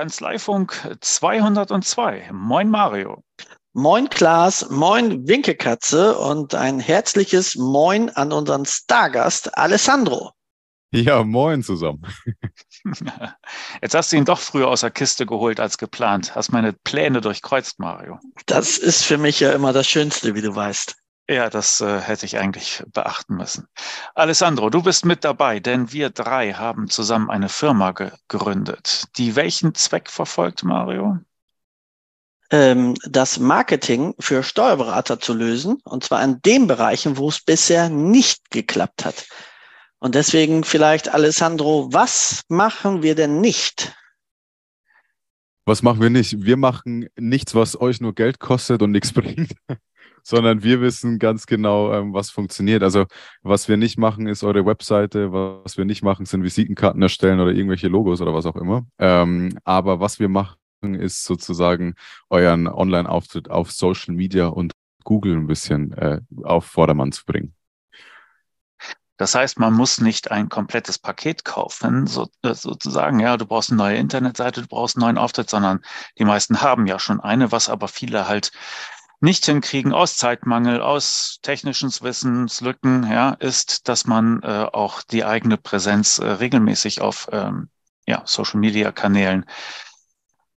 Kanzleifunk 202. Moin Mario. Moin Klaas, moin Winkekatze und ein herzliches Moin an unseren Stargast Alessandro. Ja, moin zusammen. Jetzt hast du ihn doch früher aus der Kiste geholt als geplant. Hast meine Pläne durchkreuzt, Mario. Das ist für mich ja immer das Schönste, wie du weißt. Ja, das äh, hätte ich eigentlich beachten müssen. Alessandro, du bist mit dabei, denn wir drei haben zusammen eine Firma gegründet, die welchen Zweck verfolgt, Mario? Ähm, das Marketing für Steuerberater zu lösen, und zwar in den Bereichen, wo es bisher nicht geklappt hat. Und deswegen vielleicht, Alessandro, was machen wir denn nicht? Was machen wir nicht? Wir machen nichts, was euch nur Geld kostet und nichts bringt sondern wir wissen ganz genau, ähm, was funktioniert. Also was wir nicht machen, ist eure Webseite, was wir nicht machen, sind Visitenkarten erstellen oder irgendwelche Logos oder was auch immer. Ähm, aber was wir machen, ist sozusagen euren Online-Auftritt auf Social Media und Google ein bisschen äh, auf Vordermann zu bringen. Das heißt, man muss nicht ein komplettes Paket kaufen, so, äh, sozusagen, ja, du brauchst eine neue Internetseite, du brauchst einen neuen Auftritt, sondern die meisten haben ja schon eine, was aber viele halt nicht hinkriegen aus Zeitmangel, aus technischen Wissenslücken, ja, ist, dass man äh, auch die eigene Präsenz äh, regelmäßig auf ähm, ja, Social Media Kanälen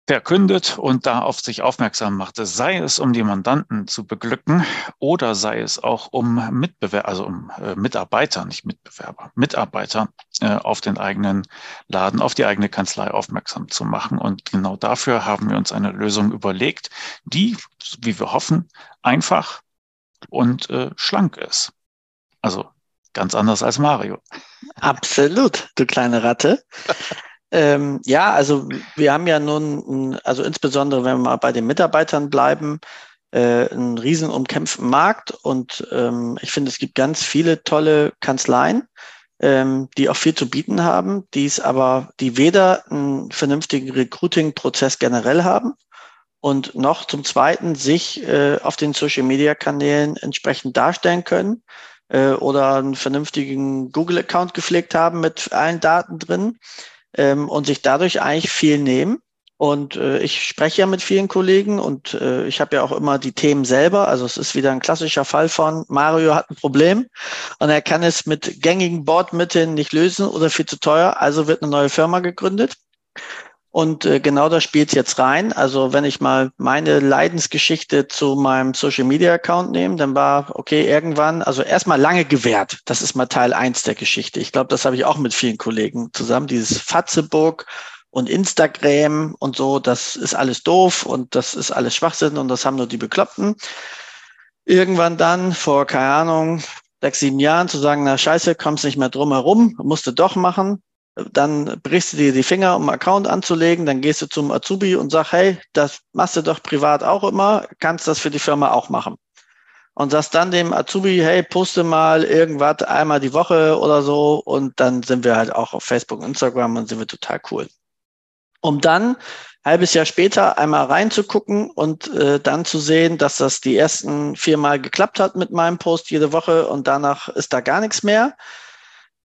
verkündet und da auf sich aufmerksam machte, sei es um die Mandanten zu beglücken oder sei es auch um Mitbewerber, also um äh, Mitarbeiter, nicht Mitbewerber, Mitarbeiter äh, auf den eigenen Laden, auf die eigene Kanzlei aufmerksam zu machen. Und genau dafür haben wir uns eine Lösung überlegt, die, wie wir hoffen, einfach und äh, schlank ist. Also ganz anders als Mario. Absolut, du kleine Ratte. Ähm, ja, also wir haben ja nun, also insbesondere wenn wir mal bei den Mitarbeitern bleiben, äh, einen riesen umkämpften Markt und ähm, ich finde, es gibt ganz viele tolle Kanzleien, ähm, die auch viel zu bieten haben, die es aber, die weder einen vernünftigen Recruiting-Prozess generell haben und noch zum Zweiten sich äh, auf den Social-Media-Kanälen entsprechend darstellen können äh, oder einen vernünftigen Google-Account gepflegt haben mit allen Daten drin ähm, und sich dadurch eigentlich viel nehmen. Und äh, ich spreche ja mit vielen Kollegen und äh, ich habe ja auch immer die Themen selber. Also es ist wieder ein klassischer Fall von Mario hat ein Problem und er kann es mit gängigen Bordmitteln nicht lösen oder viel zu teuer. Also wird eine neue Firma gegründet. Und äh, genau da spielt jetzt rein. Also wenn ich mal meine Leidensgeschichte zu meinem Social Media Account nehme, dann war, okay, irgendwann, also erstmal lange gewährt. Das ist mal Teil eins der Geschichte. Ich glaube, das habe ich auch mit vielen Kollegen zusammen. Dieses Fatzebook und Instagram und so, das ist alles doof und das ist alles Schwachsinn und das haben nur die Bekloppten. Irgendwann dann, vor, keine Ahnung, sechs, sieben Jahren zu sagen, na scheiße, kommst nicht mehr drum herum, musst du doch machen dann brichst du dir die Finger, um einen Account anzulegen, dann gehst du zum Azubi und sag, hey, das machst du doch privat auch immer, kannst das für die Firma auch machen. Und sagst dann dem Azubi, hey, poste mal irgendwas einmal die Woche oder so und dann sind wir halt auch auf Facebook und Instagram und sind wir total cool. Um dann halbes Jahr später einmal reinzugucken und äh, dann zu sehen, dass das die ersten viermal geklappt hat mit meinem Post jede Woche und danach ist da gar nichts mehr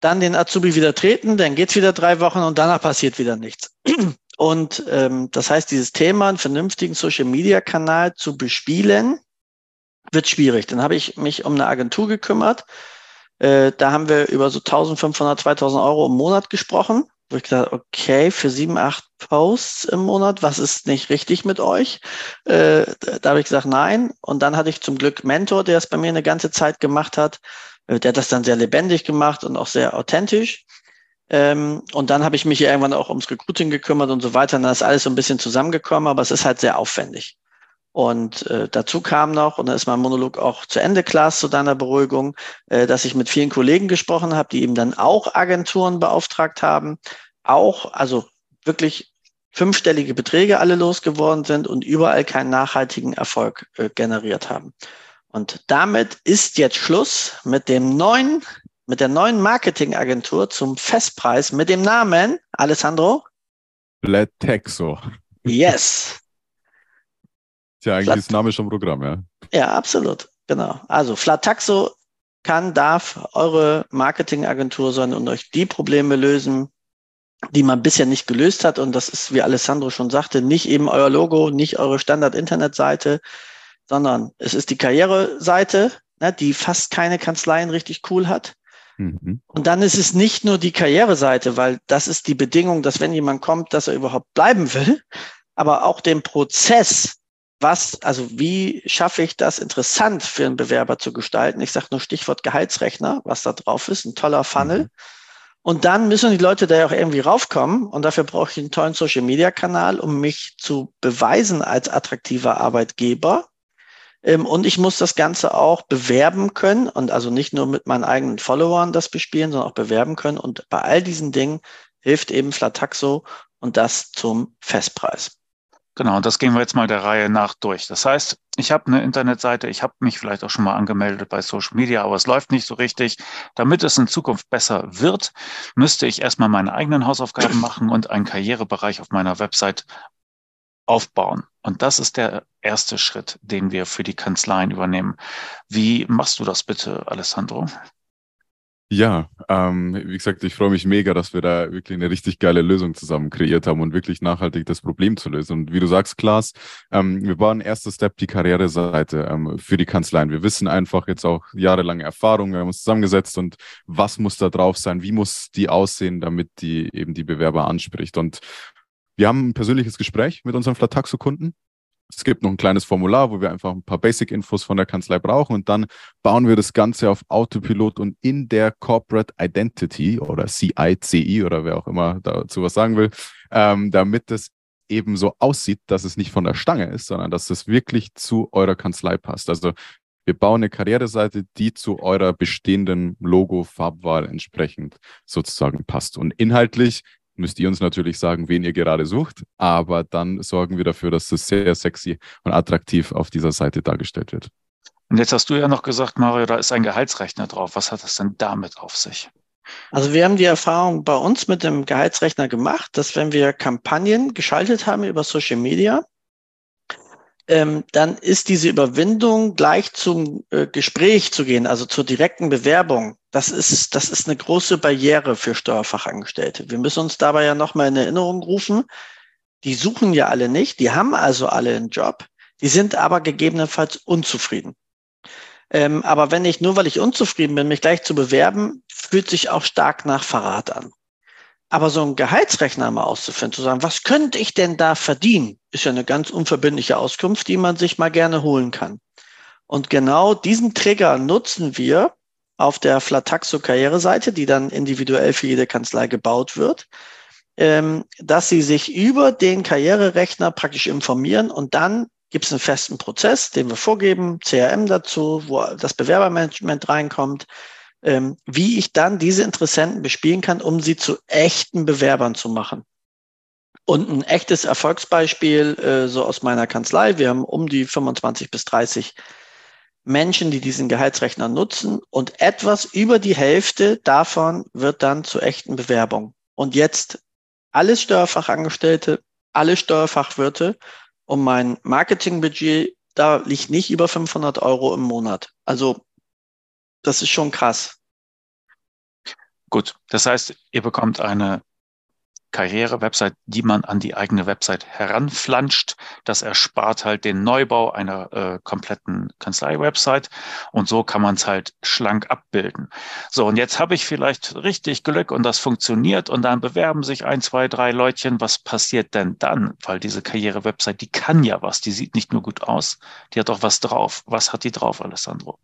dann den Azubi wieder treten, dann geht's wieder drei Wochen und danach passiert wieder nichts. Und ähm, das heißt, dieses Thema, einen vernünftigen Social-Media-Kanal zu bespielen, wird schwierig. Dann habe ich mich um eine Agentur gekümmert. Äh, da haben wir über so 1500, 2000 Euro im Monat gesprochen. Wo ich gesagt, okay, für sieben, acht Posts im Monat, was ist nicht richtig mit euch? Äh, da habe ich gesagt, nein. Und dann hatte ich zum Glück Mentor, der es bei mir eine ganze Zeit gemacht hat. Äh, der hat das dann sehr lebendig gemacht und auch sehr authentisch. Ähm, und dann habe ich mich irgendwann auch ums Recruiting gekümmert und so weiter. Und dann ist alles so ein bisschen zusammengekommen, aber es ist halt sehr aufwendig. Und äh, dazu kam noch, und da ist mein Monolog auch zu Ende, Klaas, zu deiner Beruhigung, äh, dass ich mit vielen Kollegen gesprochen habe, die eben dann auch Agenturen beauftragt haben, auch, also wirklich fünfstellige Beträge alle losgeworden sind und überall keinen nachhaltigen Erfolg äh, generiert haben. Und damit ist jetzt Schluss mit dem neuen, mit der neuen Marketingagentur zum Festpreis mit dem Namen Alessandro Blatexo. Yes. Tja, eigentlich Flat ist Name schon Programm, ja. Ja, absolut. Genau. Also Flataxo kann, darf eure Marketingagentur sein und euch die Probleme lösen, die man bisher nicht gelöst hat. Und das ist, wie Alessandro schon sagte, nicht eben euer Logo, nicht eure Standard-Internetseite, sondern es ist die Karriereseite, ne, die fast keine Kanzleien richtig cool hat. Mhm. Und dann ist es nicht nur die Karriereseite, weil das ist die Bedingung, dass wenn jemand kommt, dass er überhaupt bleiben will, aber auch den Prozess, was, also wie schaffe ich das interessant für einen Bewerber zu gestalten? Ich sage nur Stichwort Gehaltsrechner, was da drauf ist, ein toller Funnel. Mhm. Und dann müssen die Leute da auch irgendwie raufkommen. Und dafür brauche ich einen tollen Social-Media-Kanal, um mich zu beweisen als attraktiver Arbeitgeber. Ähm, und ich muss das Ganze auch bewerben können und also nicht nur mit meinen eigenen Followern das bespielen, sondern auch bewerben können. Und bei all diesen Dingen hilft eben Flataxo und das zum Festpreis. Genau, das gehen wir jetzt mal der Reihe nach durch. Das heißt, ich habe eine Internetseite, ich habe mich vielleicht auch schon mal angemeldet bei Social Media, aber es läuft nicht so richtig. Damit es in Zukunft besser wird, müsste ich erstmal meine eigenen Hausaufgaben machen und einen Karrierebereich auf meiner Website aufbauen. Und das ist der erste Schritt, den wir für die Kanzleien übernehmen. Wie machst du das bitte, Alessandro? Ja, ähm, wie gesagt, ich freue mich mega, dass wir da wirklich eine richtig geile Lösung zusammen kreiert haben und wirklich nachhaltig das Problem zu lösen. Und wie du sagst, Klaas, ähm, wir waren erster Step die Karriereseite ähm, für die Kanzleien. Wir wissen einfach jetzt auch jahrelange Erfahrung, wir haben uns zusammengesetzt und was muss da drauf sein, wie muss die aussehen, damit die eben die Bewerber anspricht. Und wir haben ein persönliches Gespräch mit unseren Flataxo-Kunden es gibt noch ein kleines Formular, wo wir einfach ein paar Basic-Infos von der Kanzlei brauchen und dann bauen wir das Ganze auf Autopilot und in der Corporate Identity oder CICI oder wer auch immer dazu was sagen will, ähm, damit es eben so aussieht, dass es nicht von der Stange ist, sondern dass es wirklich zu eurer Kanzlei passt. Also wir bauen eine Karriereseite, die zu eurer bestehenden Logo-Farbwahl entsprechend sozusagen passt. Und inhaltlich müsst ihr uns natürlich sagen, wen ihr gerade sucht. Aber dann sorgen wir dafür, dass es sehr sexy und attraktiv auf dieser Seite dargestellt wird. Und jetzt hast du ja noch gesagt, Mario, da ist ein Gehaltsrechner drauf. Was hat es denn damit auf sich? Also wir haben die Erfahrung bei uns mit dem Gehaltsrechner gemacht, dass wenn wir Kampagnen geschaltet haben über Social Media, ähm, dann ist diese Überwindung gleich zum äh, Gespräch zu gehen, also zur direkten Bewerbung. Das ist, das ist eine große Barriere für Steuerfachangestellte. Wir müssen uns dabei ja nochmal in Erinnerung rufen. Die suchen ja alle nicht, die haben also alle einen Job, die sind aber gegebenenfalls unzufrieden. Ähm, aber wenn ich nur, weil ich unzufrieden bin, mich gleich zu bewerben, fühlt sich auch stark nach Verrat an. Aber so einen Gehaltsrechner mal auszufinden, zu sagen, was könnte ich denn da verdienen, ist ja eine ganz unverbindliche Auskunft, die man sich mal gerne holen kann. Und genau diesen Trigger nutzen wir auf der Flataxo Karriereseite, die dann individuell für jede Kanzlei gebaut wird, ähm, dass sie sich über den Karriererechner praktisch informieren und dann gibt es einen festen Prozess, den wir vorgeben, CRM dazu, wo das Bewerbermanagement reinkommt, ähm, wie ich dann diese Interessenten bespielen kann, um sie zu echten Bewerbern zu machen. Und ein echtes Erfolgsbeispiel, äh, so aus meiner Kanzlei, wir haben um die 25 bis 30 Menschen, die diesen Gehaltsrechner nutzen und etwas über die Hälfte davon wird dann zu echten Bewerbungen. Und jetzt alle Steuerfachangestellte, alle Steuerfachwirte und mein Marketingbudget, da liegt nicht über 500 Euro im Monat. Also das ist schon krass. Gut, das heißt, ihr bekommt eine Karriere-Website, die man an die eigene Website heranflanscht. Das erspart halt den Neubau einer äh, kompletten Kanzlei-Website und so kann man es halt schlank abbilden. So, und jetzt habe ich vielleicht richtig Glück und das funktioniert und dann bewerben sich ein, zwei, drei Leutchen. Was passiert denn dann? Weil diese Karriere-Website, die kann ja was, die sieht nicht nur gut aus, die hat auch was drauf. Was hat die drauf, Alessandro?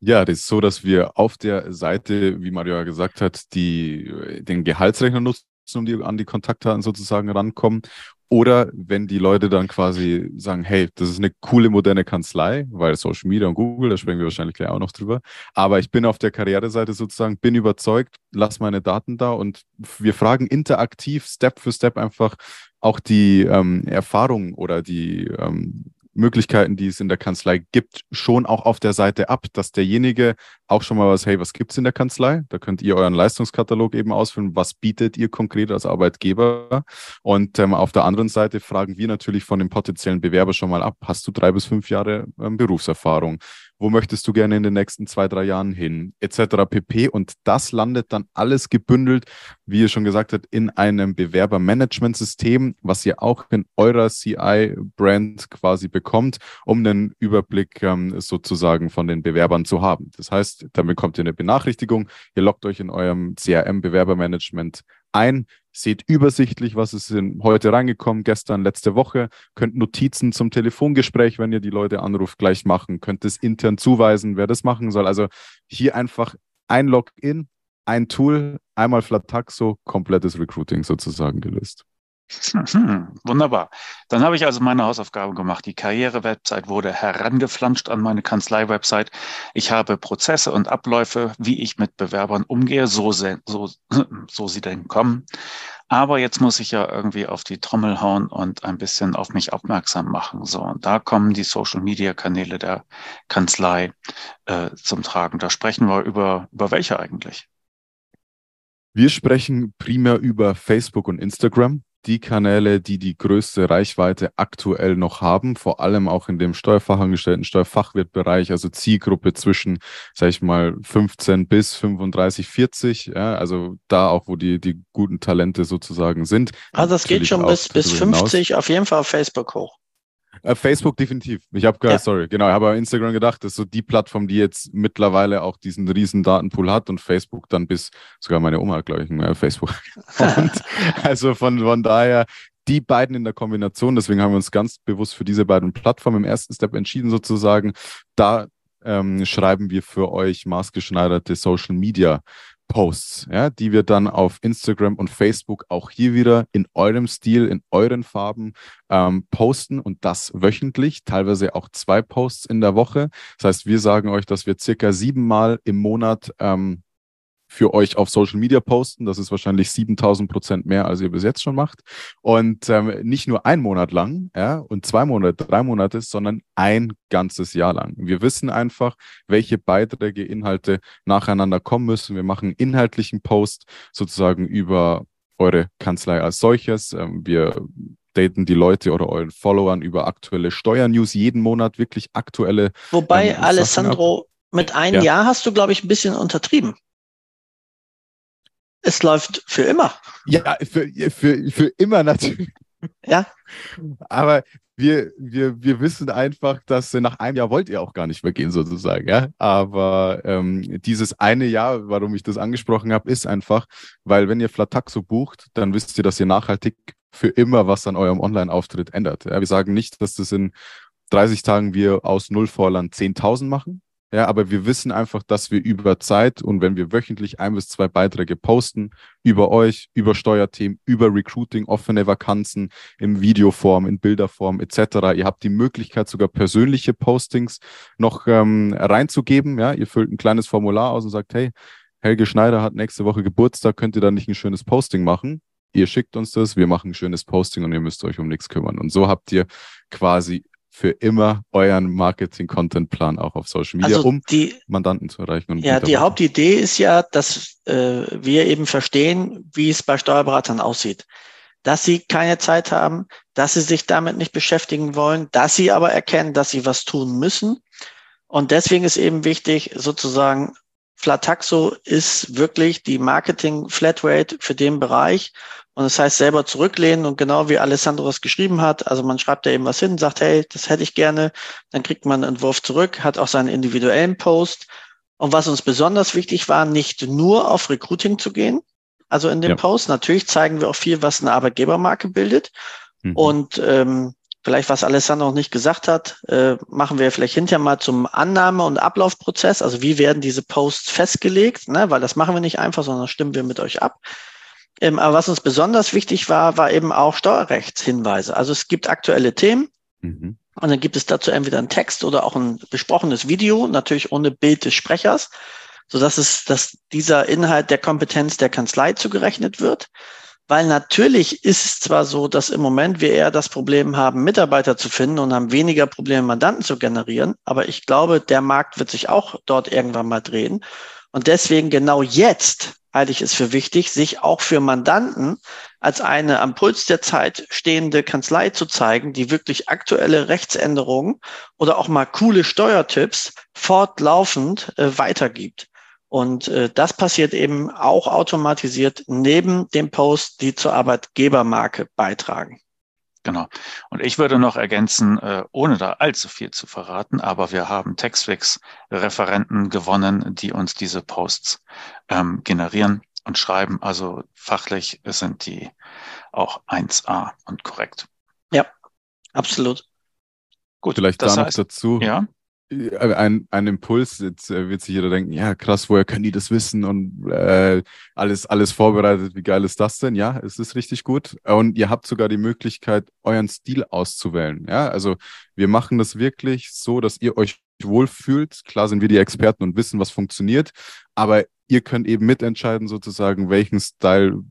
Ja, das ist so, dass wir auf der Seite, wie Mario ja gesagt hat, die, den Gehaltsrechner nutzen, um die, an die Kontaktdaten sozusagen rankommen. Oder wenn die Leute dann quasi sagen, hey, das ist eine coole moderne Kanzlei, weil Social Media und Google, da sprechen wir wahrscheinlich gleich auch noch drüber. Aber ich bin auf der Karriereseite sozusagen, bin überzeugt, lass meine Daten da und wir fragen interaktiv, Step für Step einfach auch die ähm, Erfahrung oder die ähm, Möglichkeiten, die es in der Kanzlei gibt, schon auch auf der Seite ab, dass derjenige auch schon mal was, hey, was gibt es in der Kanzlei? Da könnt ihr euren Leistungskatalog eben ausfüllen, was bietet ihr konkret als Arbeitgeber? Und ähm, auf der anderen Seite fragen wir natürlich von dem potenziellen Bewerber schon mal ab, hast du drei bis fünf Jahre ähm, Berufserfahrung? Wo möchtest du gerne in den nächsten zwei, drei Jahren hin, etc. pp. Und das landet dann alles gebündelt, wie ihr schon gesagt habt, in einem Bewerbermanagementsystem, was ihr auch in eurer CI-Brand quasi bekommt, um einen Überblick ähm, sozusagen von den Bewerbern zu haben. Das heißt, dann bekommt ihr eine Benachrichtigung, ihr loggt euch in eurem CRM-Bewerbermanagement ein, seht übersichtlich, was ist heute reingekommen, gestern, letzte Woche, könnt Notizen zum Telefongespräch, wenn ihr die Leute anruft, gleich machen, könnt es intern zuweisen, wer das machen soll. Also hier einfach ein Login, ein Tool, einmal Flataxo, komplettes Recruiting sozusagen gelöst. Mhm, wunderbar. Dann habe ich also meine Hausaufgabe gemacht. Die Karriere-Website wurde herangeflanscht an meine Kanzlei-Website. Ich habe Prozesse und Abläufe, wie ich mit Bewerbern umgehe, so, so, so sie denn kommen. Aber jetzt muss ich ja irgendwie auf die Trommel hauen und ein bisschen auf mich aufmerksam machen. So, und da kommen die Social-Media-Kanäle der Kanzlei äh, zum Tragen. Da sprechen wir über, über welche eigentlich? Wir sprechen primär über Facebook und Instagram die Kanäle, die die größte Reichweite aktuell noch haben, vor allem auch in dem Steuerfachangestellten, Steuerfachwirtbereich, also Zielgruppe zwischen, sag ich mal, 15 bis 35, 40, ja, also da auch, wo die, die guten Talente sozusagen sind. Also das geht schon bis, bis 50 hinaus. auf jeden Fall auf Facebook hoch. Äh, Facebook definitiv. Ich habe ja. sorry, genau, ich habe an Instagram gedacht, das ist so die Plattform, die jetzt mittlerweile auch diesen riesen Datenpool hat und Facebook dann bis, sogar meine Oma hat, glaube ich, einen Facebook. und also von, von daher, die beiden in der Kombination, deswegen haben wir uns ganz bewusst für diese beiden Plattformen im ersten Step entschieden, sozusagen. Da ähm, schreiben wir für euch maßgeschneiderte Social Media Posts, ja, die wir dann auf Instagram und Facebook auch hier wieder in eurem Stil, in euren Farben ähm, posten und das wöchentlich, teilweise auch zwei Posts in der Woche. Das heißt, wir sagen euch, dass wir circa siebenmal im Monat ähm, für euch auf Social Media posten. Das ist wahrscheinlich 7000 Prozent mehr, als ihr bis jetzt schon macht. Und ähm, nicht nur ein Monat lang ja, und zwei Monate, drei Monate, sondern ein ganzes Jahr lang. Wir wissen einfach, welche Beiträge, Inhalte nacheinander kommen müssen. Wir machen inhaltlichen Post sozusagen über eure Kanzlei als solches. Ähm, wir daten die Leute oder euren Followern über aktuelle Steuernews jeden Monat, wirklich aktuelle. Wobei, ähm, Alessandro, mit einem ja. Jahr hast du, glaube ich, ein bisschen untertrieben. Es läuft für immer. Ja, für, für, für immer natürlich. Ja. Aber wir, wir, wir wissen einfach, dass nach einem Jahr wollt ihr auch gar nicht mehr gehen, sozusagen. Ja? Aber ähm, dieses eine Jahr, warum ich das angesprochen habe, ist einfach, weil wenn ihr Flataxo bucht, dann wisst ihr, dass ihr nachhaltig für immer was an eurem Online-Auftritt ändert. Ja? Wir sagen nicht, dass das in 30 Tagen wir aus Nullvorland 10.000 machen, ja, aber wir wissen einfach, dass wir über Zeit und wenn wir wöchentlich ein bis zwei Beiträge posten, über euch, über Steuerthemen, über Recruiting, offene Vakanzen, in Videoform, in Bilderform etc. Ihr habt die Möglichkeit, sogar persönliche Postings noch ähm, reinzugeben. Ja, ihr füllt ein kleines Formular aus und sagt, hey, Helge Schneider hat nächste Woche Geburtstag, könnt ihr da nicht ein schönes Posting machen? Ihr schickt uns das, wir machen ein schönes Posting und ihr müsst euch um nichts kümmern. Und so habt ihr quasi für immer euren Marketing-Content-Plan auch auf Social Media, also um die, Mandanten zu erreichen. ja, die Hauptidee ist ja, dass äh, wir eben verstehen, wie es bei Steuerberatern aussieht. Dass sie keine Zeit haben, dass sie sich damit nicht beschäftigen wollen, dass sie aber erkennen, dass sie was tun müssen. Und deswegen ist eben wichtig, sozusagen, Flataxo ist wirklich die Marketing-Flatrate für den Bereich und das heißt selber zurücklehnen und genau wie Alessandro es geschrieben hat, also man schreibt da eben was hin, sagt, hey, das hätte ich gerne, dann kriegt man einen Entwurf zurück, hat auch seinen individuellen Post. Und was uns besonders wichtig war, nicht nur auf Recruiting zu gehen, also in dem ja. Post. Natürlich zeigen wir auch viel, was eine Arbeitgebermarke bildet. Mhm. Und ähm, vielleicht, was Alessandro noch nicht gesagt hat, äh, machen wir vielleicht hinterher mal zum Annahme- und Ablaufprozess. Also wie werden diese Posts festgelegt, ne? weil das machen wir nicht einfach, sondern stimmen wir mit euch ab. Ähm, aber was uns besonders wichtig war, war eben auch Steuerrechtshinweise. Also es gibt aktuelle Themen. Mhm. Und dann gibt es dazu entweder einen Text oder auch ein besprochenes Video, natürlich ohne Bild des Sprechers, so dass es, dass dieser Inhalt der Kompetenz der Kanzlei zugerechnet wird. Weil natürlich ist es zwar so, dass im Moment wir eher das Problem haben, Mitarbeiter zu finden und haben weniger Probleme, Mandanten zu generieren. Aber ich glaube, der Markt wird sich auch dort irgendwann mal drehen. Und deswegen genau jetzt halte ich es für wichtig, sich auch für Mandanten als eine am Puls der Zeit stehende Kanzlei zu zeigen, die wirklich aktuelle Rechtsänderungen oder auch mal coole Steuertipps fortlaufend äh, weitergibt. Und äh, das passiert eben auch automatisiert neben dem Post, die zur Arbeitgebermarke beitragen. Genau. Und ich würde noch ergänzen, äh, ohne da allzu viel zu verraten, aber wir haben Textfix-Referenten gewonnen, die uns diese Posts ähm, generieren und schreiben. Also fachlich sind die auch 1a und korrekt. Ja, absolut. Gut, vielleicht da noch heißt, dazu. Ja. Äh, ein, ein Impuls, jetzt äh, wird sich jeder denken, ja krass, woher können die das wissen und äh, alles, alles vorbereitet, wie geil ist das denn? Ja, es ist richtig gut. Und ihr habt sogar die Möglichkeit, euren Stil auszuwählen. Ja, also wir machen das wirklich so, dass ihr euch wohlfühlt. Klar sind wir die Experten und wissen, was funktioniert, aber ihr könnt eben mitentscheiden, sozusagen, welchen Style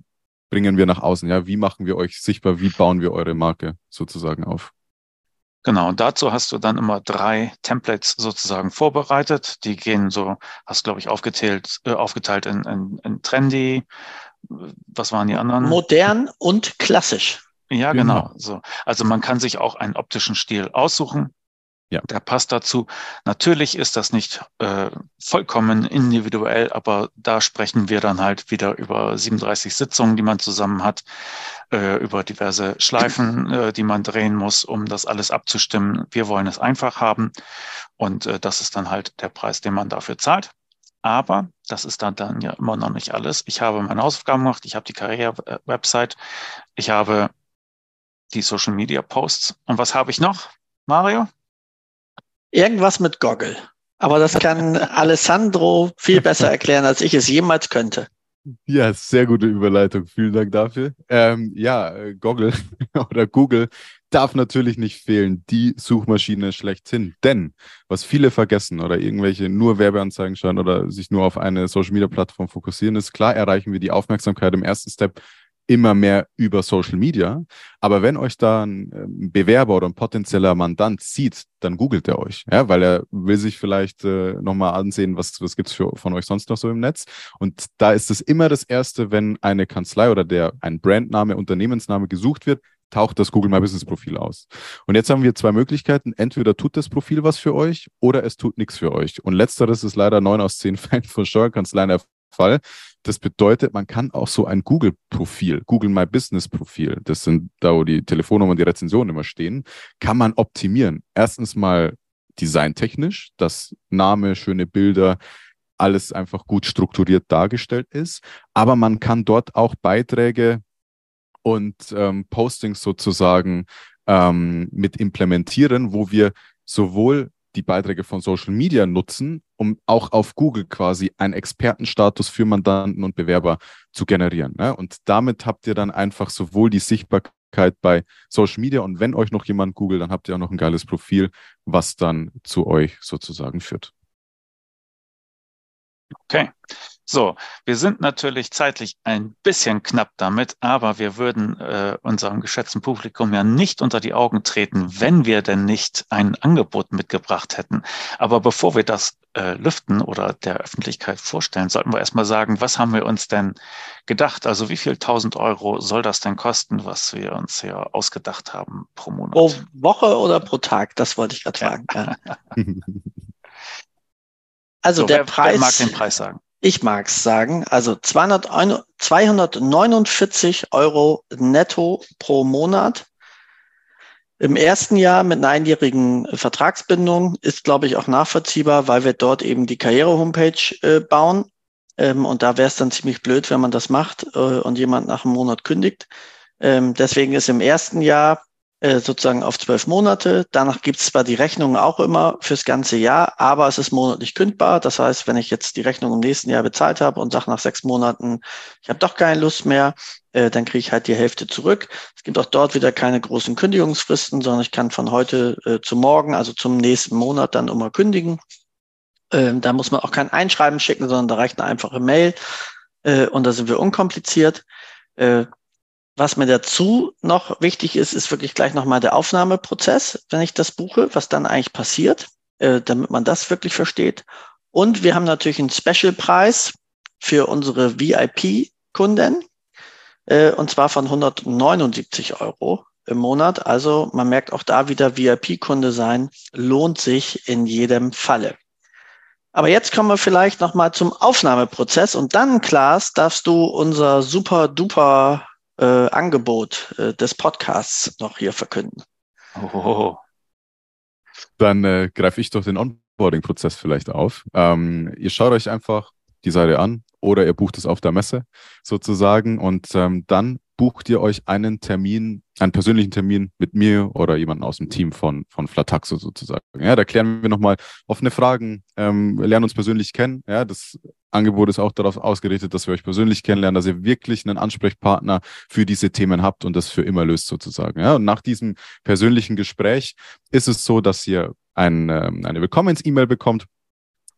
bringen wir nach außen. Ja, wie machen wir euch sichtbar, wie bauen wir eure Marke sozusagen auf? Genau, und dazu hast du dann immer drei Templates sozusagen vorbereitet. Die gehen so, hast glaube ich aufgeteilt, äh, aufgeteilt in, in, in trendy. Was waren die anderen? Modern und klassisch. Ja, genau. genau. So. Also man kann sich auch einen optischen Stil aussuchen. Ja. Der passt dazu. Natürlich ist das nicht äh, vollkommen individuell, aber da sprechen wir dann halt wieder über 37 Sitzungen, die man zusammen hat, äh, über diverse Schleifen, äh, die man drehen muss, um das alles abzustimmen. Wir wollen es einfach haben und äh, das ist dann halt der Preis, den man dafür zahlt. Aber das ist dann, dann ja immer noch nicht alles. Ich habe meine Hausaufgaben gemacht, ich habe die Karriere-Website, ich habe die Social-Media-Posts. Und was habe ich noch, Mario? Irgendwas mit Goggle. Aber das kann Alessandro viel besser erklären, als ich es jemals könnte. Ja, sehr gute Überleitung. Vielen Dank dafür. Ähm, ja, Goggle oder Google darf natürlich nicht fehlen, die Suchmaschine schlechthin. Denn was viele vergessen oder irgendwelche nur Werbeanzeigen schauen oder sich nur auf eine Social-Media-Plattform fokussieren, ist klar, erreichen wir die Aufmerksamkeit im ersten Step immer mehr über Social Media. Aber wenn euch da ein ähm, Bewerber oder ein potenzieller Mandant sieht, dann googelt er euch, ja, weil er will sich vielleicht äh, nochmal ansehen, was, was gibt's für, von euch sonst noch so im Netz. Und da ist es immer das Erste, wenn eine Kanzlei oder der ein Brandname, Unternehmensname gesucht wird, taucht das Google My Business Profil aus. Und jetzt haben wir zwei Möglichkeiten. Entweder tut das Profil was für euch oder es tut nichts für euch. Und letzteres ist leider neun aus zehn Fällen von Steuerkanzleien Fall. Das bedeutet, man kann auch so ein Google-Profil, Google My Business-Profil, das sind da, wo die Telefonnummern, die Rezensionen immer stehen, kann man optimieren. Erstens mal designtechnisch, dass Name, schöne Bilder, alles einfach gut strukturiert dargestellt ist. Aber man kann dort auch Beiträge und ähm, Postings sozusagen ähm, mit implementieren, wo wir sowohl die Beiträge von Social Media nutzen, um auch auf Google quasi einen Expertenstatus für Mandanten und Bewerber zu generieren. Ne? Und damit habt ihr dann einfach sowohl die Sichtbarkeit bei Social Media und wenn euch noch jemand googelt, dann habt ihr auch noch ein geiles Profil, was dann zu euch sozusagen führt. Okay. So, wir sind natürlich zeitlich ein bisschen knapp damit, aber wir würden äh, unserem geschätzten Publikum ja nicht unter die Augen treten, wenn wir denn nicht ein Angebot mitgebracht hätten. Aber bevor wir das äh, lüften oder der Öffentlichkeit vorstellen, sollten wir erstmal sagen, was haben wir uns denn gedacht? Also wie viel tausend Euro soll das denn kosten, was wir uns hier ausgedacht haben pro Monat? Pro Woche oder pro Tag? Das wollte ich gerade fragen. Ja. also so, der wer, Preis. Wer mag den Preis sagen? Ich mag es sagen, also 200, 249 Euro netto pro Monat. Im ersten Jahr mit einer einjährigen Vertragsbindung ist, glaube ich, auch nachvollziehbar, weil wir dort eben die Karriere-Homepage äh, bauen. Ähm, und da wäre es dann ziemlich blöd, wenn man das macht äh, und jemand nach einem Monat kündigt. Ähm, deswegen ist im ersten Jahr äh, sozusagen auf zwölf Monate. Danach gibt es zwar die Rechnung auch immer fürs ganze Jahr, aber es ist monatlich kündbar. Das heißt, wenn ich jetzt die Rechnung im nächsten Jahr bezahlt habe und sage nach sechs Monaten, ich habe doch keine Lust mehr, äh, dann kriege ich halt die Hälfte zurück. Es gibt auch dort wieder keine großen Kündigungsfristen, sondern ich kann von heute äh, zu morgen, also zum nächsten Monat dann immer kündigen. Ähm, da muss man auch kein Einschreiben schicken, sondern da reicht eine einfache Mail. Äh, und da sind wir unkompliziert. Äh, was mir dazu noch wichtig ist, ist wirklich gleich nochmal der Aufnahmeprozess, wenn ich das buche, was dann eigentlich passiert, äh, damit man das wirklich versteht. Und wir haben natürlich einen Special-Preis für unsere VIP-Kunden äh, und zwar von 179 Euro im Monat. Also man merkt auch da wieder, VIP-Kunde sein lohnt sich in jedem Falle. Aber jetzt kommen wir vielleicht nochmal zum Aufnahmeprozess und dann, Klaas, darfst du unser super duper äh, Angebot äh, des Podcasts noch hier verkünden. Oh. Dann äh, greife ich doch den Onboarding-Prozess vielleicht auf. Ähm, ihr schaut euch einfach die Seite an oder ihr bucht es auf der Messe sozusagen und ähm, dann bucht ihr euch einen Termin, einen persönlichen Termin mit mir oder jemandem aus dem Team von, von Flataxo sozusagen. Ja, da klären wir nochmal offene Fragen, ähm, lernen uns persönlich kennen. Ja, das Angebot ist auch darauf ausgerichtet, dass wir euch persönlich kennenlernen, dass ihr wirklich einen Ansprechpartner für diese Themen habt und das für immer löst sozusagen. Ja, und nach diesem persönlichen Gespräch ist es so, dass ihr ein, ähm, eine Willkommens-E-Mail bekommt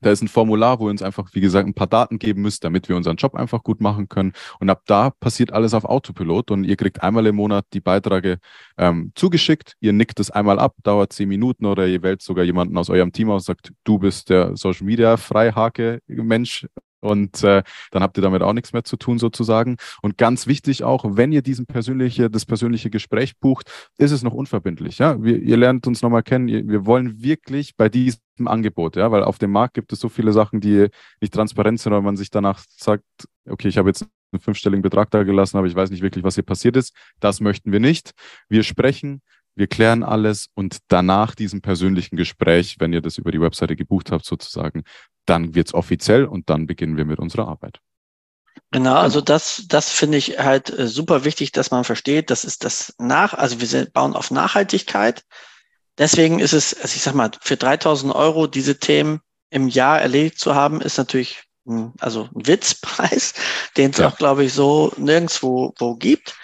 da ist ein Formular, wo ihr uns einfach, wie gesagt, ein paar Daten geben müsst, damit wir unseren Job einfach gut machen können. Und ab da passiert alles auf Autopilot und ihr kriegt einmal im Monat die Beiträge ähm, zugeschickt. Ihr nickt es einmal ab, dauert zehn Minuten oder ihr wählt sogar jemanden aus eurem Team aus, sagt, du bist der Social Media Freihake Mensch und äh, dann habt ihr damit auch nichts mehr zu tun sozusagen. Und ganz wichtig auch, wenn ihr diesen persönliche, das persönliche Gespräch bucht, ist es noch unverbindlich. Ja, wir, ihr lernt uns nochmal kennen. Wir wollen wirklich bei diesem Angebot, ja, weil auf dem Markt gibt es so viele Sachen, die nicht transparent sind, weil man sich danach sagt, okay, ich habe jetzt einen fünfstelligen Betrag da gelassen, aber ich weiß nicht wirklich, was hier passiert ist. Das möchten wir nicht. Wir sprechen wir klären alles und danach diesem persönlichen Gespräch, wenn ihr das über die Webseite gebucht habt, sozusagen, dann wird es offiziell und dann beginnen wir mit unserer Arbeit. Genau, also das, das finde ich halt äh, super wichtig, dass man versteht, das ist das nach, also wir bauen auf Nachhaltigkeit. Deswegen ist es, also ich sag mal, für 3000 Euro diese Themen im Jahr erledigt zu haben, ist natürlich ein, also ein Witzpreis, den es ja. auch, glaube ich, so nirgendwo wo gibt.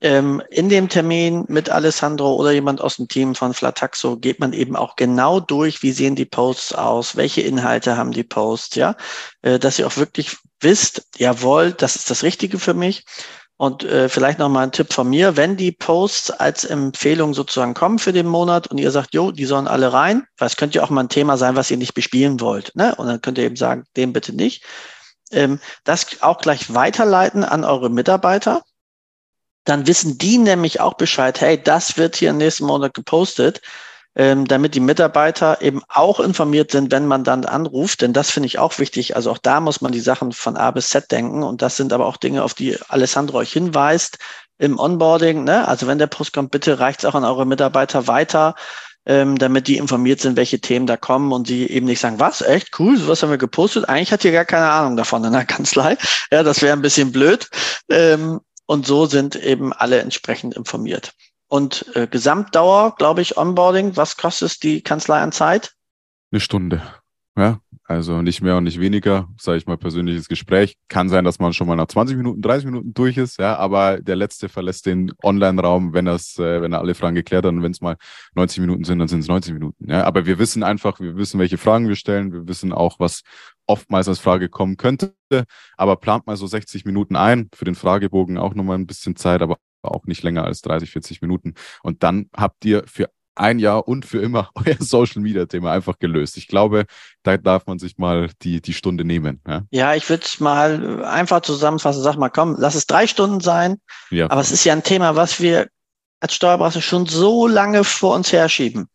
Ähm, in dem Termin mit Alessandro oder jemand aus dem Team von Flataxo geht man eben auch genau durch, wie sehen die Posts aus, welche Inhalte haben die Posts, ja, äh, dass ihr auch wirklich wisst, jawohl, das ist das Richtige für mich. Und äh, vielleicht noch mal ein Tipp von mir, wenn die Posts als Empfehlung sozusagen kommen für den Monat und ihr sagt, jo, die sollen alle rein, weil es könnte ja auch mal ein Thema sein, was ihr nicht bespielen wollt, ne? Und dann könnt ihr eben sagen, dem bitte nicht. Ähm, das auch gleich weiterleiten an eure Mitarbeiter dann wissen die nämlich auch Bescheid, hey, das wird hier nächsten Monat gepostet, ähm, damit die Mitarbeiter eben auch informiert sind, wenn man dann anruft. Denn das finde ich auch wichtig. Also auch da muss man die Sachen von A bis Z denken. Und das sind aber auch Dinge, auf die Alessandro euch hinweist im Onboarding. Ne? Also wenn der Post kommt, bitte reicht es auch an eure Mitarbeiter weiter ähm, damit die informiert sind, welche Themen da kommen und sie eben nicht sagen, was, echt cool, sowas haben wir gepostet. Eigentlich hat ihr gar keine Ahnung davon in der Kanzlei. Ja, das wäre ein bisschen blöd. Ähm, und so sind eben alle entsprechend informiert. Und äh, Gesamtdauer, glaube ich, Onboarding, was kostet die Kanzlei an Zeit? Eine Stunde. Ja, also nicht mehr und nicht weniger, sage ich mal, persönliches Gespräch. Kann sein, dass man schon mal nach 20 Minuten, 30 Minuten durch ist, ja, aber der Letzte verlässt den Online-Raum, wenn das, äh, wenn er alle Fragen geklärt hat und wenn es mal 90 Minuten sind, dann sind es 90 Minuten. Ja, aber wir wissen einfach, wir wissen, welche Fragen wir stellen, wir wissen auch, was oftmals als Frage kommen könnte, aber plant mal so 60 Minuten ein, für den Fragebogen auch nochmal ein bisschen Zeit, aber auch nicht länger als 30, 40 Minuten. Und dann habt ihr für ein Jahr und für immer euer Social Media Thema einfach gelöst. Ich glaube, da darf man sich mal die, die Stunde nehmen. Ja, ja ich würde es mal einfach zusammenfassen. Sag mal, komm, lass es drei Stunden sein. Ja. Aber es ist ja ein Thema, was wir als Steuerberater schon so lange vor uns herschieben.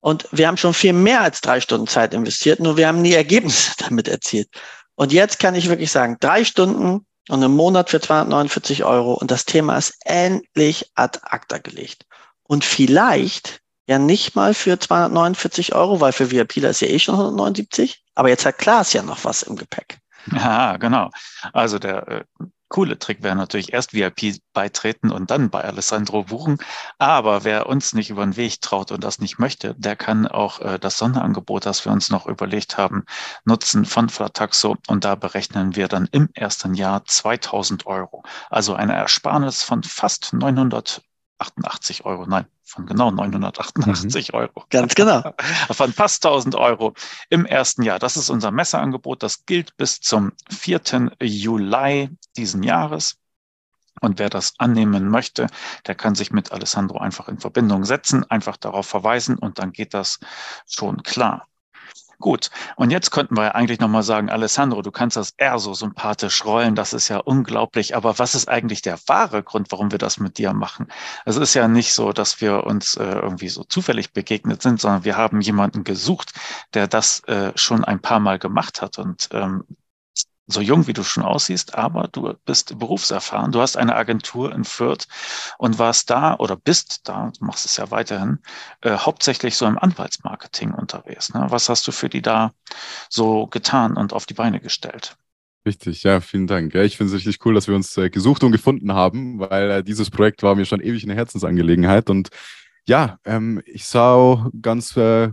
Und wir haben schon viel mehr als drei Stunden Zeit investiert, nur wir haben nie Ergebnisse damit erzielt. Und jetzt kann ich wirklich sagen, drei Stunden und im Monat für 249 Euro und das Thema ist endlich ad acta gelegt. Und vielleicht ja nicht mal für 249 Euro, weil für VIPler ist ja eh schon 179. Aber jetzt hat Klaas ja noch was im Gepäck. Ja, genau. Also der äh, coole Trick wäre natürlich erst VIP beitreten und dann bei Alessandro buchen. Aber wer uns nicht über den Weg traut und das nicht möchte, der kann auch äh, das Sonderangebot, das wir uns noch überlegt haben, nutzen von Flataxo. Und da berechnen wir dann im ersten Jahr 2000 Euro. Also eine Ersparnis von fast 900 88 Euro, nein, von genau 988 mhm. Euro. Ganz genau. Von fast 1000 Euro im ersten Jahr. Das ist unser Messeangebot. Das gilt bis zum 4. Juli diesen Jahres. Und wer das annehmen möchte, der kann sich mit Alessandro einfach in Verbindung setzen, einfach darauf verweisen und dann geht das schon klar. Gut, und jetzt könnten wir eigentlich nochmal sagen, Alessandro, du kannst das eher so sympathisch rollen, das ist ja unglaublich, aber was ist eigentlich der wahre Grund, warum wir das mit dir machen? Es ist ja nicht so, dass wir uns äh, irgendwie so zufällig begegnet sind, sondern wir haben jemanden gesucht, der das äh, schon ein paar Mal gemacht hat und ähm, so jung wie du schon aussiehst, aber du bist berufserfahren. Du hast eine Agentur in Fürth und warst da oder bist da, du machst es ja weiterhin, äh, hauptsächlich so im Anwaltsmarketing unterwegs. Ne? Was hast du für die da so getan und auf die Beine gestellt? Richtig, ja, vielen Dank. Ja, ich finde es richtig cool, dass wir uns äh, gesucht und gefunden haben, weil äh, dieses Projekt war mir schon ewig eine Herzensangelegenheit und ja, ähm, ich sah ganz äh,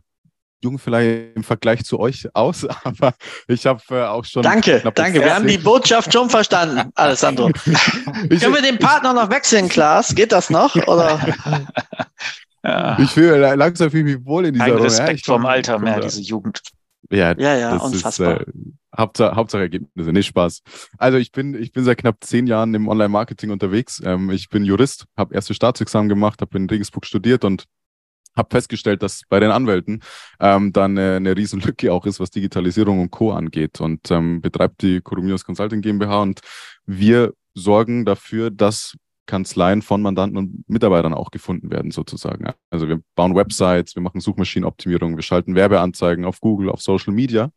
jung vielleicht im Vergleich zu euch aus, aber ich habe äh, auch schon. Danke, danke. Wir haben die Botschaft schon verstanden, Alessandro. Können wir den Partner noch wechseln, Klaas? Geht das noch? Oder? Ja. Ich fühle langsam fühle mich wohl in dieser Kein Respekt ja, vom Alter mehr, diese Jugend. Ja, ja, ja unfassbar. Ist, äh, Hauptsache, Hauptsache Ergebnisse, nicht Spaß. Also ich bin, ich bin seit knapp zehn Jahren im Online-Marketing unterwegs. Ähm, ich bin Jurist, habe erste Staatsexamen gemacht, habe in Regensburg studiert und habe festgestellt, dass bei den Anwälten ähm, dann äh, eine Riesenlücke auch ist, was Digitalisierung und Co. angeht und ähm, betreibt die Corumios Consulting GmbH und wir sorgen dafür, dass Kanzleien von Mandanten und Mitarbeitern auch gefunden werden, sozusagen. Also wir bauen Websites, wir machen Suchmaschinenoptimierung, wir schalten Werbeanzeigen auf Google, auf Social Media.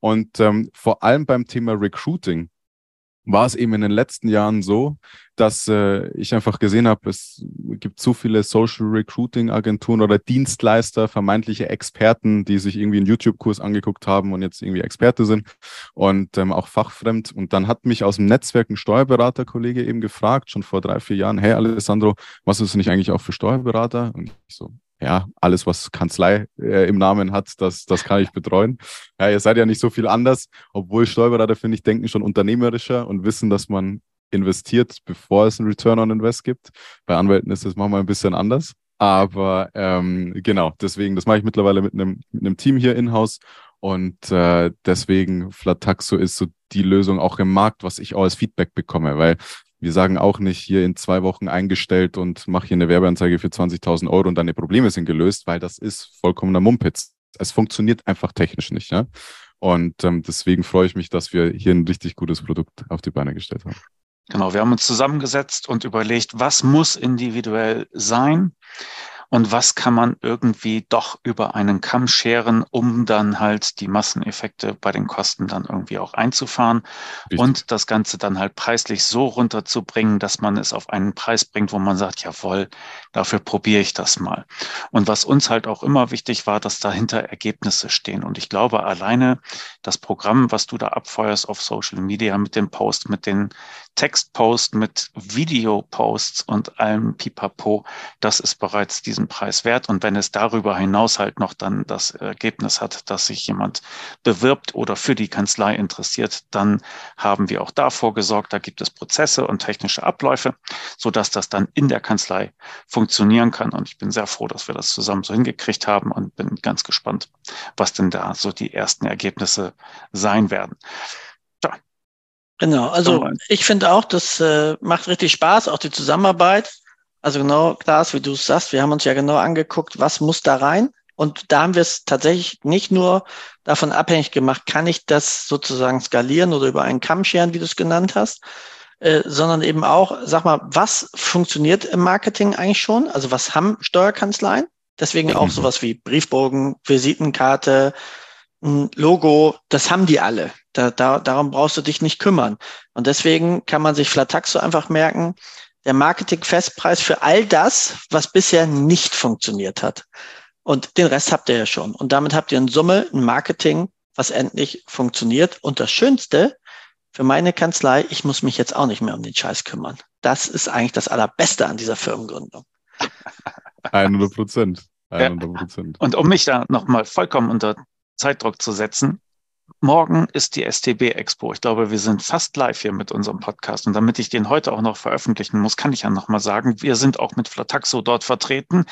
Und ähm, vor allem beim Thema Recruiting war es eben in den letzten Jahren so, dass äh, ich einfach gesehen habe, es gibt so viele Social Recruiting Agenturen oder Dienstleister, vermeintliche Experten, die sich irgendwie einen YouTube-Kurs angeguckt haben und jetzt irgendwie Experte sind und ähm, auch fachfremd. Und dann hat mich aus dem Netzwerk ein Steuerberaterkollege eben gefragt, schon vor drei, vier Jahren, hey Alessandro, was ist denn nicht eigentlich auch für Steuerberater? Und ich so, ja, alles, was Kanzlei äh, im Namen hat, das, das kann ich betreuen. Ja, ihr seid ja nicht so viel anders, obwohl Steuerberater, finde ich, denken schon unternehmerischer und wissen, dass man investiert, bevor es einen Return on Invest gibt. Bei Anwälten ist das manchmal ein bisschen anders. Aber ähm, genau, deswegen, das mache ich mittlerweile mit einem, mit einem Team hier in-house. Und äh, deswegen Flataxo ist so die Lösung auch im Markt, was ich auch als Feedback bekomme, weil wir sagen auch nicht hier in zwei Wochen eingestellt und mach hier eine Werbeanzeige für 20.000 Euro und deine Probleme sind gelöst, weil das ist vollkommener Mumpitz. Es funktioniert einfach technisch nicht. Ja? Und ähm, deswegen freue ich mich, dass wir hier ein richtig gutes Produkt auf die Beine gestellt haben. Genau, wir haben uns zusammengesetzt und überlegt, was muss individuell sein und was kann man irgendwie doch über einen Kamm scheren, um dann halt die Masseneffekte bei den Kosten dann irgendwie auch einzufahren Richtig. und das Ganze dann halt preislich so runterzubringen, dass man es auf einen Preis bringt, wo man sagt, jawohl, dafür probiere ich das mal. Und was uns halt auch immer wichtig war, dass dahinter Ergebnisse stehen. Und ich glaube, alleine das Programm, was du da abfeuerst auf Social Media mit dem Post, mit den Textposts, mit Videoposts und allem Pipapo, das ist bereits diesen diesen Preis wert. Und wenn es darüber hinaus halt noch dann das Ergebnis hat, dass sich jemand bewirbt oder für die Kanzlei interessiert, dann haben wir auch davor gesorgt. Da gibt es Prozesse und technische Abläufe, so dass das dann in der Kanzlei funktionieren kann. Und ich bin sehr froh, dass wir das zusammen so hingekriegt haben und bin ganz gespannt, was denn da so die ersten Ergebnisse sein werden. Genau, also ich finde auch, das äh, macht richtig Spaß, auch die Zusammenarbeit. Also genau, Klaas, wie du es sagst, wir haben uns ja genau angeguckt, was muss da rein. Und da haben wir es tatsächlich nicht nur davon abhängig gemacht, kann ich das sozusagen skalieren oder über einen Kamm scheren, wie du es genannt hast, äh, sondern eben auch, sag mal, was funktioniert im Marketing eigentlich schon? Also was haben Steuerkanzleien? Deswegen auch mhm. sowas wie Briefbogen, Visitenkarte, ein Logo, das haben die alle. Da, da, darum brauchst du dich nicht kümmern. Und deswegen kann man sich Flataxo einfach merken, der Marketing-Festpreis für all das, was bisher nicht funktioniert hat. Und den Rest habt ihr ja schon. Und damit habt ihr in Summe ein Marketing, was endlich funktioniert. Und das Schönste für meine Kanzlei, ich muss mich jetzt auch nicht mehr um den Scheiß kümmern. Das ist eigentlich das Allerbeste an dieser Firmengründung. 100 Prozent. 100 Prozent. Ja. Und um mich da nochmal vollkommen unter Zeitdruck zu setzen, Morgen ist die STB Expo. Ich glaube, wir sind fast live hier mit unserem Podcast. Und damit ich den heute auch noch veröffentlichen muss, kann ich ja nochmal sagen, wir sind auch mit Flataxo dort vertreten.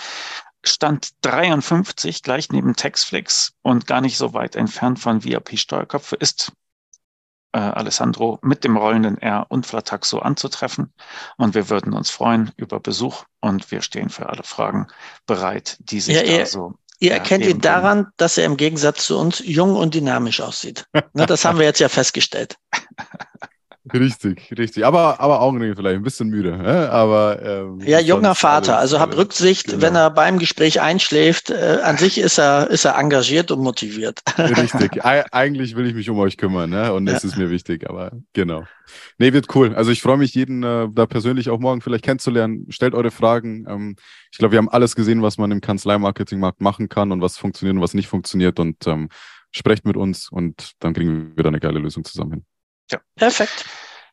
Stand 53, gleich neben Textflix und gar nicht so weit entfernt von VIP Steuerköpfe, ist äh, Alessandro mit dem rollenden R und Flataxo anzutreffen. Und wir würden uns freuen über Besuch und wir stehen für alle Fragen bereit, die sich ja, da so Ihr ja, erkennt ihn daran, dass er im Gegensatz zu uns jung und dynamisch aussieht. Ne, das haben wir jetzt ja festgestellt. Richtig, richtig. Aber, aber Augenringe vielleicht, ein bisschen müde. Äh? Aber, ähm, ja, junger Vater. Also hab Rücksicht, genau. wenn er beim Gespräch einschläft. Äh, an sich ist er, ist er engagiert und motiviert. Richtig. eigentlich will ich mich um euch kümmern, ne? Und ja. es ist mir wichtig, aber genau. Nee, wird cool. Also ich freue mich, jeden äh, da persönlich auch morgen vielleicht kennenzulernen. Stellt eure Fragen. Ähm, ich glaube, wir haben alles gesehen, was man im Kanzlei-Marketing-Markt machen kann und was funktioniert und was nicht funktioniert. Und ähm, sprecht mit uns und dann kriegen wir da eine geile Lösung zusammen hin. Ja. Perfekt.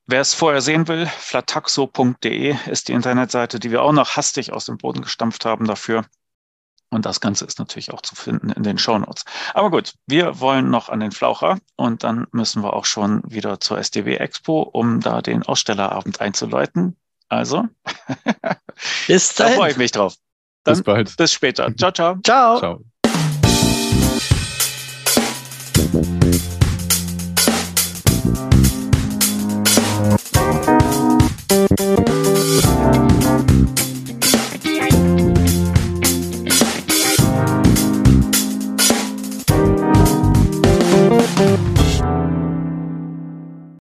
Wer es vorher sehen will, flataxo.de ist die Internetseite, die wir auch noch hastig aus dem Boden gestampft haben dafür. Und das Ganze ist natürlich auch zu finden in den Show Notes. Aber gut, wir wollen noch an den Flaucher und dann müssen wir auch schon wieder zur SDW Expo, um da den Ausstellerabend einzuläuten. Also, bis dahin. da freue ich mich drauf. Dann bis bald. Bis später. Ciao, ciao. Ciao. ciao.